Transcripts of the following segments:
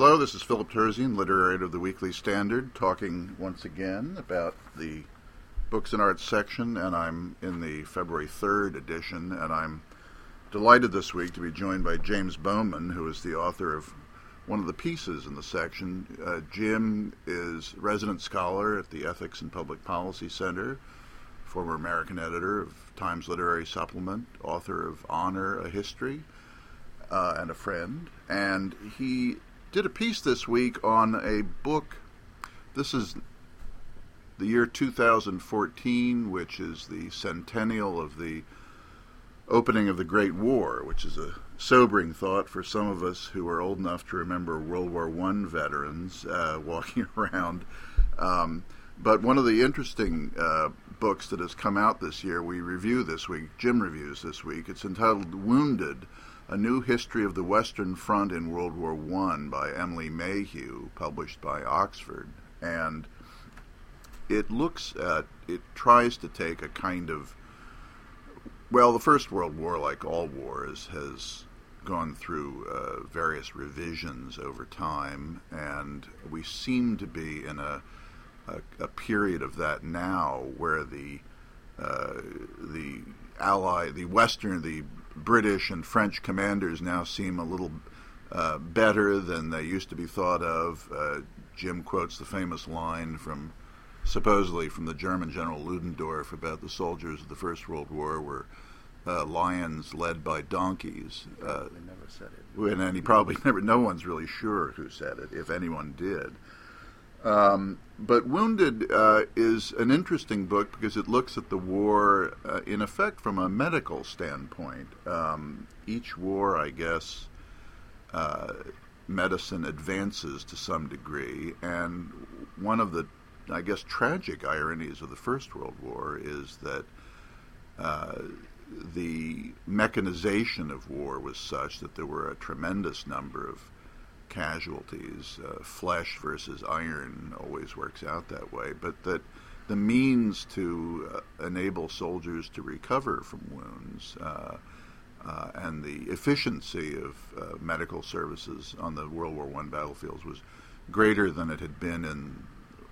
Hello, this is Philip Terzian, literary editor of the Weekly Standard, talking once again about the Books and Arts section, and I'm in the February 3rd edition, and I'm delighted this week to be joined by James Bowman, who is the author of one of the pieces in the section. Uh, Jim is resident scholar at the Ethics and Public Policy Center, former American editor of Times Literary Supplement, author of Honor, a History, uh, and a friend. And he did a piece this week on a book. This is the year 2014, which is the centennial of the opening of the Great War, which is a sobering thought for some of us who are old enough to remember World War I veterans uh, walking around. Um, but one of the interesting uh, books that has come out this year, we review this week, Jim reviews this week. It's entitled Wounded A New History of the Western Front in World War I by Emily Mayhew, published by Oxford. And it looks at, it tries to take a kind of well, the First World War, like all wars, has gone through uh, various revisions over time, and we seem to be in a, a, a period of that now where the uh, the ally, the Western, the British and French commanders now seem a little uh, better than they used to be thought of. Uh, Jim quotes the famous line from supposedly from the German General Ludendorff about the soldiers of the First World War were uh, lions led by donkeys. Uh, they never said it. And, and he probably never, no one's really sure who said it, if anyone did. Um, but Wounded uh, is an interesting book because it looks at the war, uh, in effect, from a medical standpoint. Um, each war, I guess, uh, medicine advances to some degree, and one of the I guess, tragic ironies of the First World War is that uh, the mechanization of war was such that there were a tremendous number of casualties. Uh, flesh versus iron always works out that way, but that the means to uh, enable soldiers to recover from wounds uh, uh and the efficiency of uh, medical services on the World War I battlefields was greater than it had been in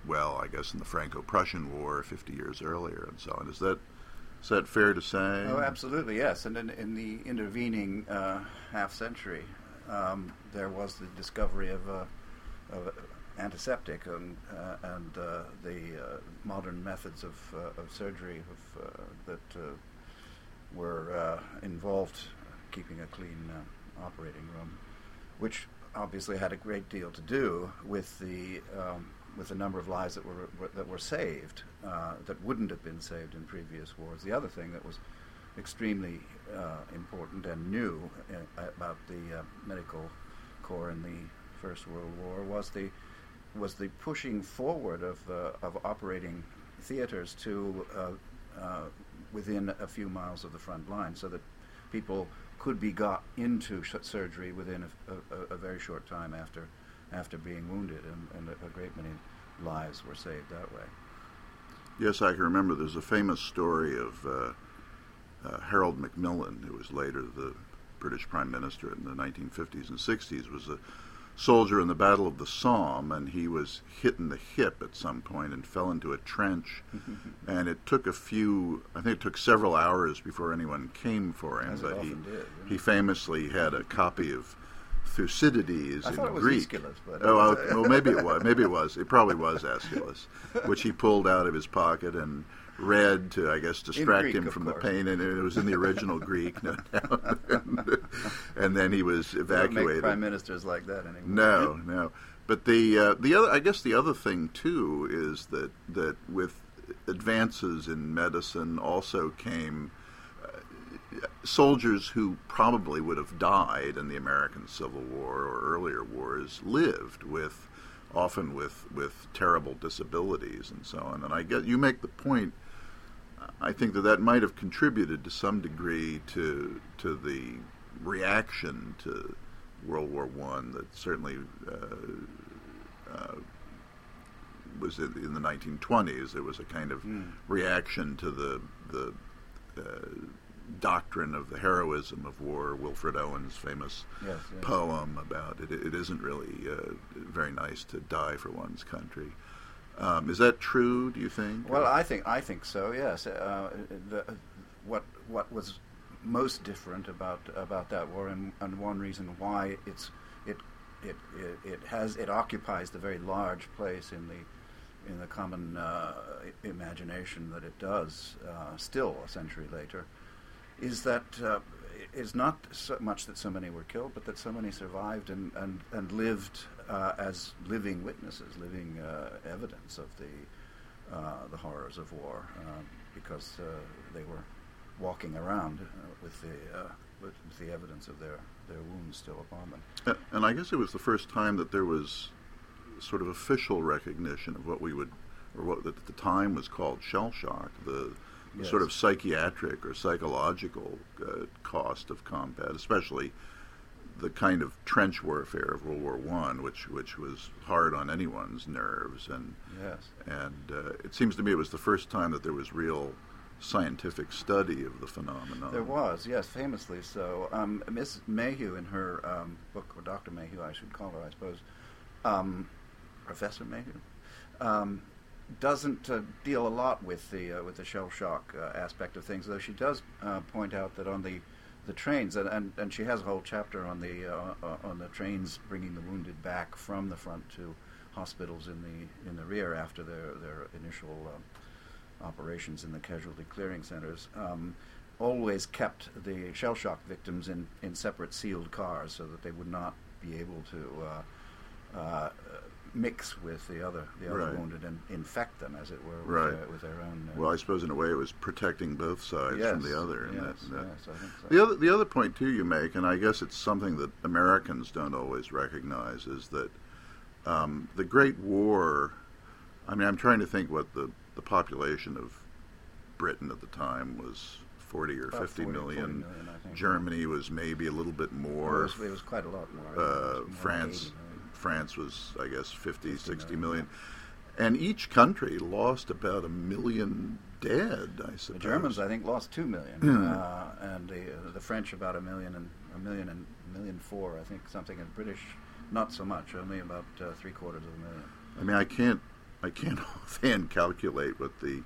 well, I guess in the Franco-Prussian War 50 years earlier and so on. Is that is that fair to say? Oh, absolutely, yes. And in, in the intervening uh, half century, um, there was the discovery of, uh, of antiseptic and, uh, and uh, the uh, modern methods of, uh, of surgery of, that were involved keeping a clean operating room, which obviously had a great deal to do with the um, with the number of lives that were, that were saved uh, that wouldn't have been saved in previous wars. The other thing that was extremely uh, important and new uh, about the uh, medical corps in the First World War was the was the pushing forward of uh, of operating theaters to within a few miles of the front line, so that people could be got into sh- surgery within a, a, a very short time after after being wounded, and, and a, a, great many lives were saved that way. Yes, I can remember. There's a famous story of uh, uh, Harold Macmillan, who was later the British Prime Minister in the 1950s and 60s, was a soldier in the Battle of the Somme, and he was hit in the hip at some point and fell into a trench. and it took a few, I think it took several hours before anyone came for him. As but he, did, yeah. he famously had a copy of Thucydides I in Greek. Aeschylus, but oh, well, well, maybe it was. Maybe it was. It probably was Aeschylus, which he pulled out of his pocket and read to, I guess, distract Greek, him from the pain. And it was in the original Greek, no doubt. and, then he was Don't evacuated. make prime ministers like that anymore. No, no. But the uh, the other, I guess, the other thing too is that that with advances in medicine also came uh, soldiers who probably would have died in the American Civil War or earlier wars lived with often with with terrible disabilities and so on. And I get you make the point. I think that that might have contributed to some degree to to the reaction to World War One that certainly uh, uh, was in, in, the 1920s. There was a kind of Mm. reaction to the the uh, doctrine of the heroism of war. Wilfred Owen's famous Yes, yes. poem about it. It isn't really uh, very nice to die for one's country. Um, is that true? Do you think? Well, I think I think so. Yes. Uh, the, what what was most different about about that war, and, and one reason why it's it, it it it has it occupies the very large place in the in the common uh, imagination that it does uh, still a century later, is that uh, is not so much that so many were killed, but that so many survived and and and lived uh, as living witnesses, living uh, evidence of the uh, the horrors of war, uh, because uh, they were walking around with the with the evidence of their their wounds still upon them. A- And I guess it was the first time that there was sort of official recognition of what we would, or what at the time was called shell shock, the Yes. sort of psychiatric or psychological uh, cost of combat, especially the kind of trench warfare of World War One, which which was hard on anyone's nerves, and Yes. and uh, it seems to me it was the first time that there was real scientific study of the phenomenon. There was, yes, famously so. Um, Miss Mayhew, in her um, book, or Dr. Mayhew, I should call her, I suppose, um, Professor Mayhew, um, doesn't uh, deal a lot with the uh, with the shell shock uh, aspect of things, though she does uh, point out that on the the trains, and, and, and she has a whole chapter on the uh, uh, on the trains bringing the wounded back from the front to hospitals in the in the rear after their their initial. Um, operations in the casualty clearing centers um, always kept the shell shock victims in, in separate sealed cars so that they would not be able to uh, uh, mix with the other the other Right. wounded and infect them as it were with, Right. their, with their own. Uh, Well, I suppose in a way it was protecting both sides yes, from the other. in Yes, that- yes, I think so. The other, the other point too you make, and I guess it's something that Americans don't always recognize, is that um, the Great War. I mean, I'm trying to think what the the population of Britain at the time was. 40 or About 50 40 million. 40 million, Germany was maybe a little bit It more. was, it was quite a lot more. It uh, France, 80 million. France was, I guess, 50, 50 60 million, million. And each country lost about a million dead, I suppose. The Germans, I think, lost two million, Yeah. uh, and the uh, the French about a million and a million and a million four, I think, something. And British, not so much, only about uh, three quarters of a million. I mean, I can't, I can't offhand calculate what the,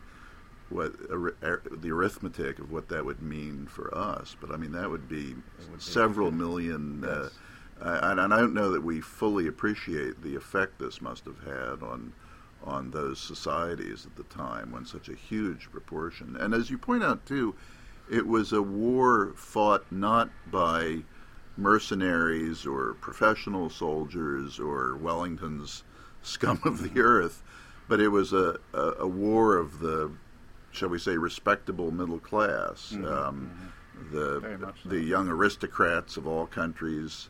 what ar- ar- the arithmetic of what that would mean for us. But I mean, that would be, would be- million. Uh, Yes. I, and I don't know that we fully appreciate the effect this must have had on on those societies at the time when such a huge proportion. And as you point out too, it was a war fought not by mercenaries or professional soldiers or Wellington's scum of the earth, but it was a, a, a war of the, shall we say, respectable middle class. Mhm, Um, the Very much so. the young aristocrats of all countries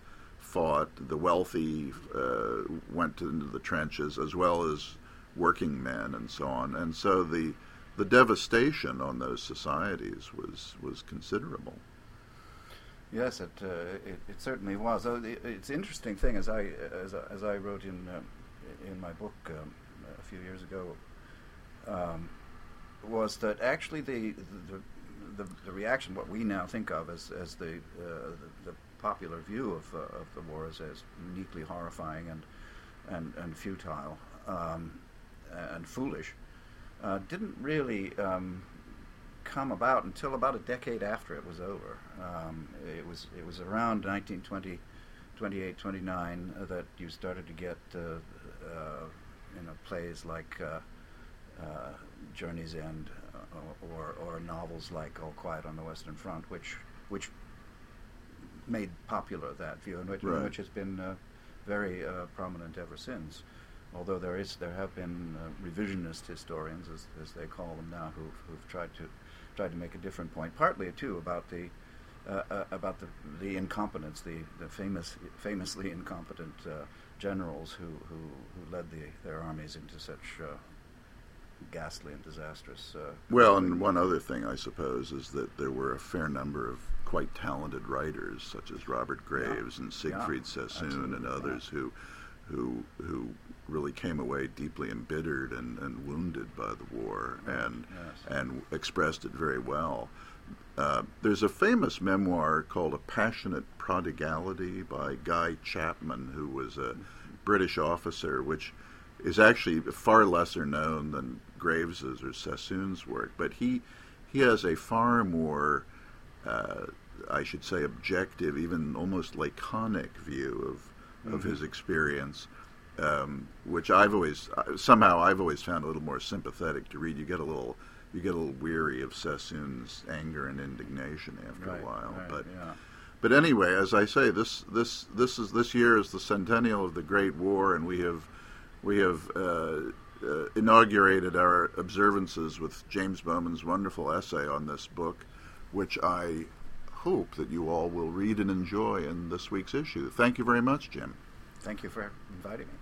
fought. The wealthy uh, went into the trenches, as well as working men and so on. And so the the devastation on those societies was was considerable. Yes, it, uh, it it certainly was. Oh, the, it's interesting thing, as I as, as I wrote in um, in my book um, a few years ago, um, was that actually the the, the the reaction, what we now think of as as the uh, the, the popular view of uh, of the war as, as uniquely horrifying and and and futile um, and foolish, uh, didn't really. Um, come about until about a decade after it was over. Um, it was it was around 1920, 28, 29 uh, that you started to get uh, uh, you know plays like Journey's End or or novels like All Quiet on the Western Front, which which made popular that view, and which, Right. which has been uh, very uh, prominent ever since. Although there is, there have been uh, revisionist historians, as, as they call them now, who've, who've tried to tried to make a different point. Partly too about the uh, uh, about the the incompetence, the, the famous famously incompetent uh, generals who, who who led the, their armies into such uh, ghastly and disastrous. Uh, Well, and one other thing I suppose is that there were a fair number of quite talented writers, such as Robert Graves and Siegfried Sassoon and absolutely, others, who who who really came away deeply embittered and, and wounded by the war and Yes. and expressed it very well. uh, there's a famous memoir called A Passionate Prodigality by Guy Chapman, who was a British officer, which is actually far lesser known than Graves's or Sassoon's work. But he he has a far more, uh, I should say, objective, even almost laconic view of of mm-hmm. his experience. Um, which I've always somehow I've always found a little more sympathetic to read. You get a little you get a little weary of Sassoon's anger and indignation after right, a while. Right, but yeah. but anyway, as I say, this this this is this year is the centennial of the Great War, and we have we have uh, uh, inaugurated our observances with James Bowman's wonderful essay on this book, which I hope that you all will read and enjoy in this week's issue. Thank you very much, Jim. Thank you for inviting me.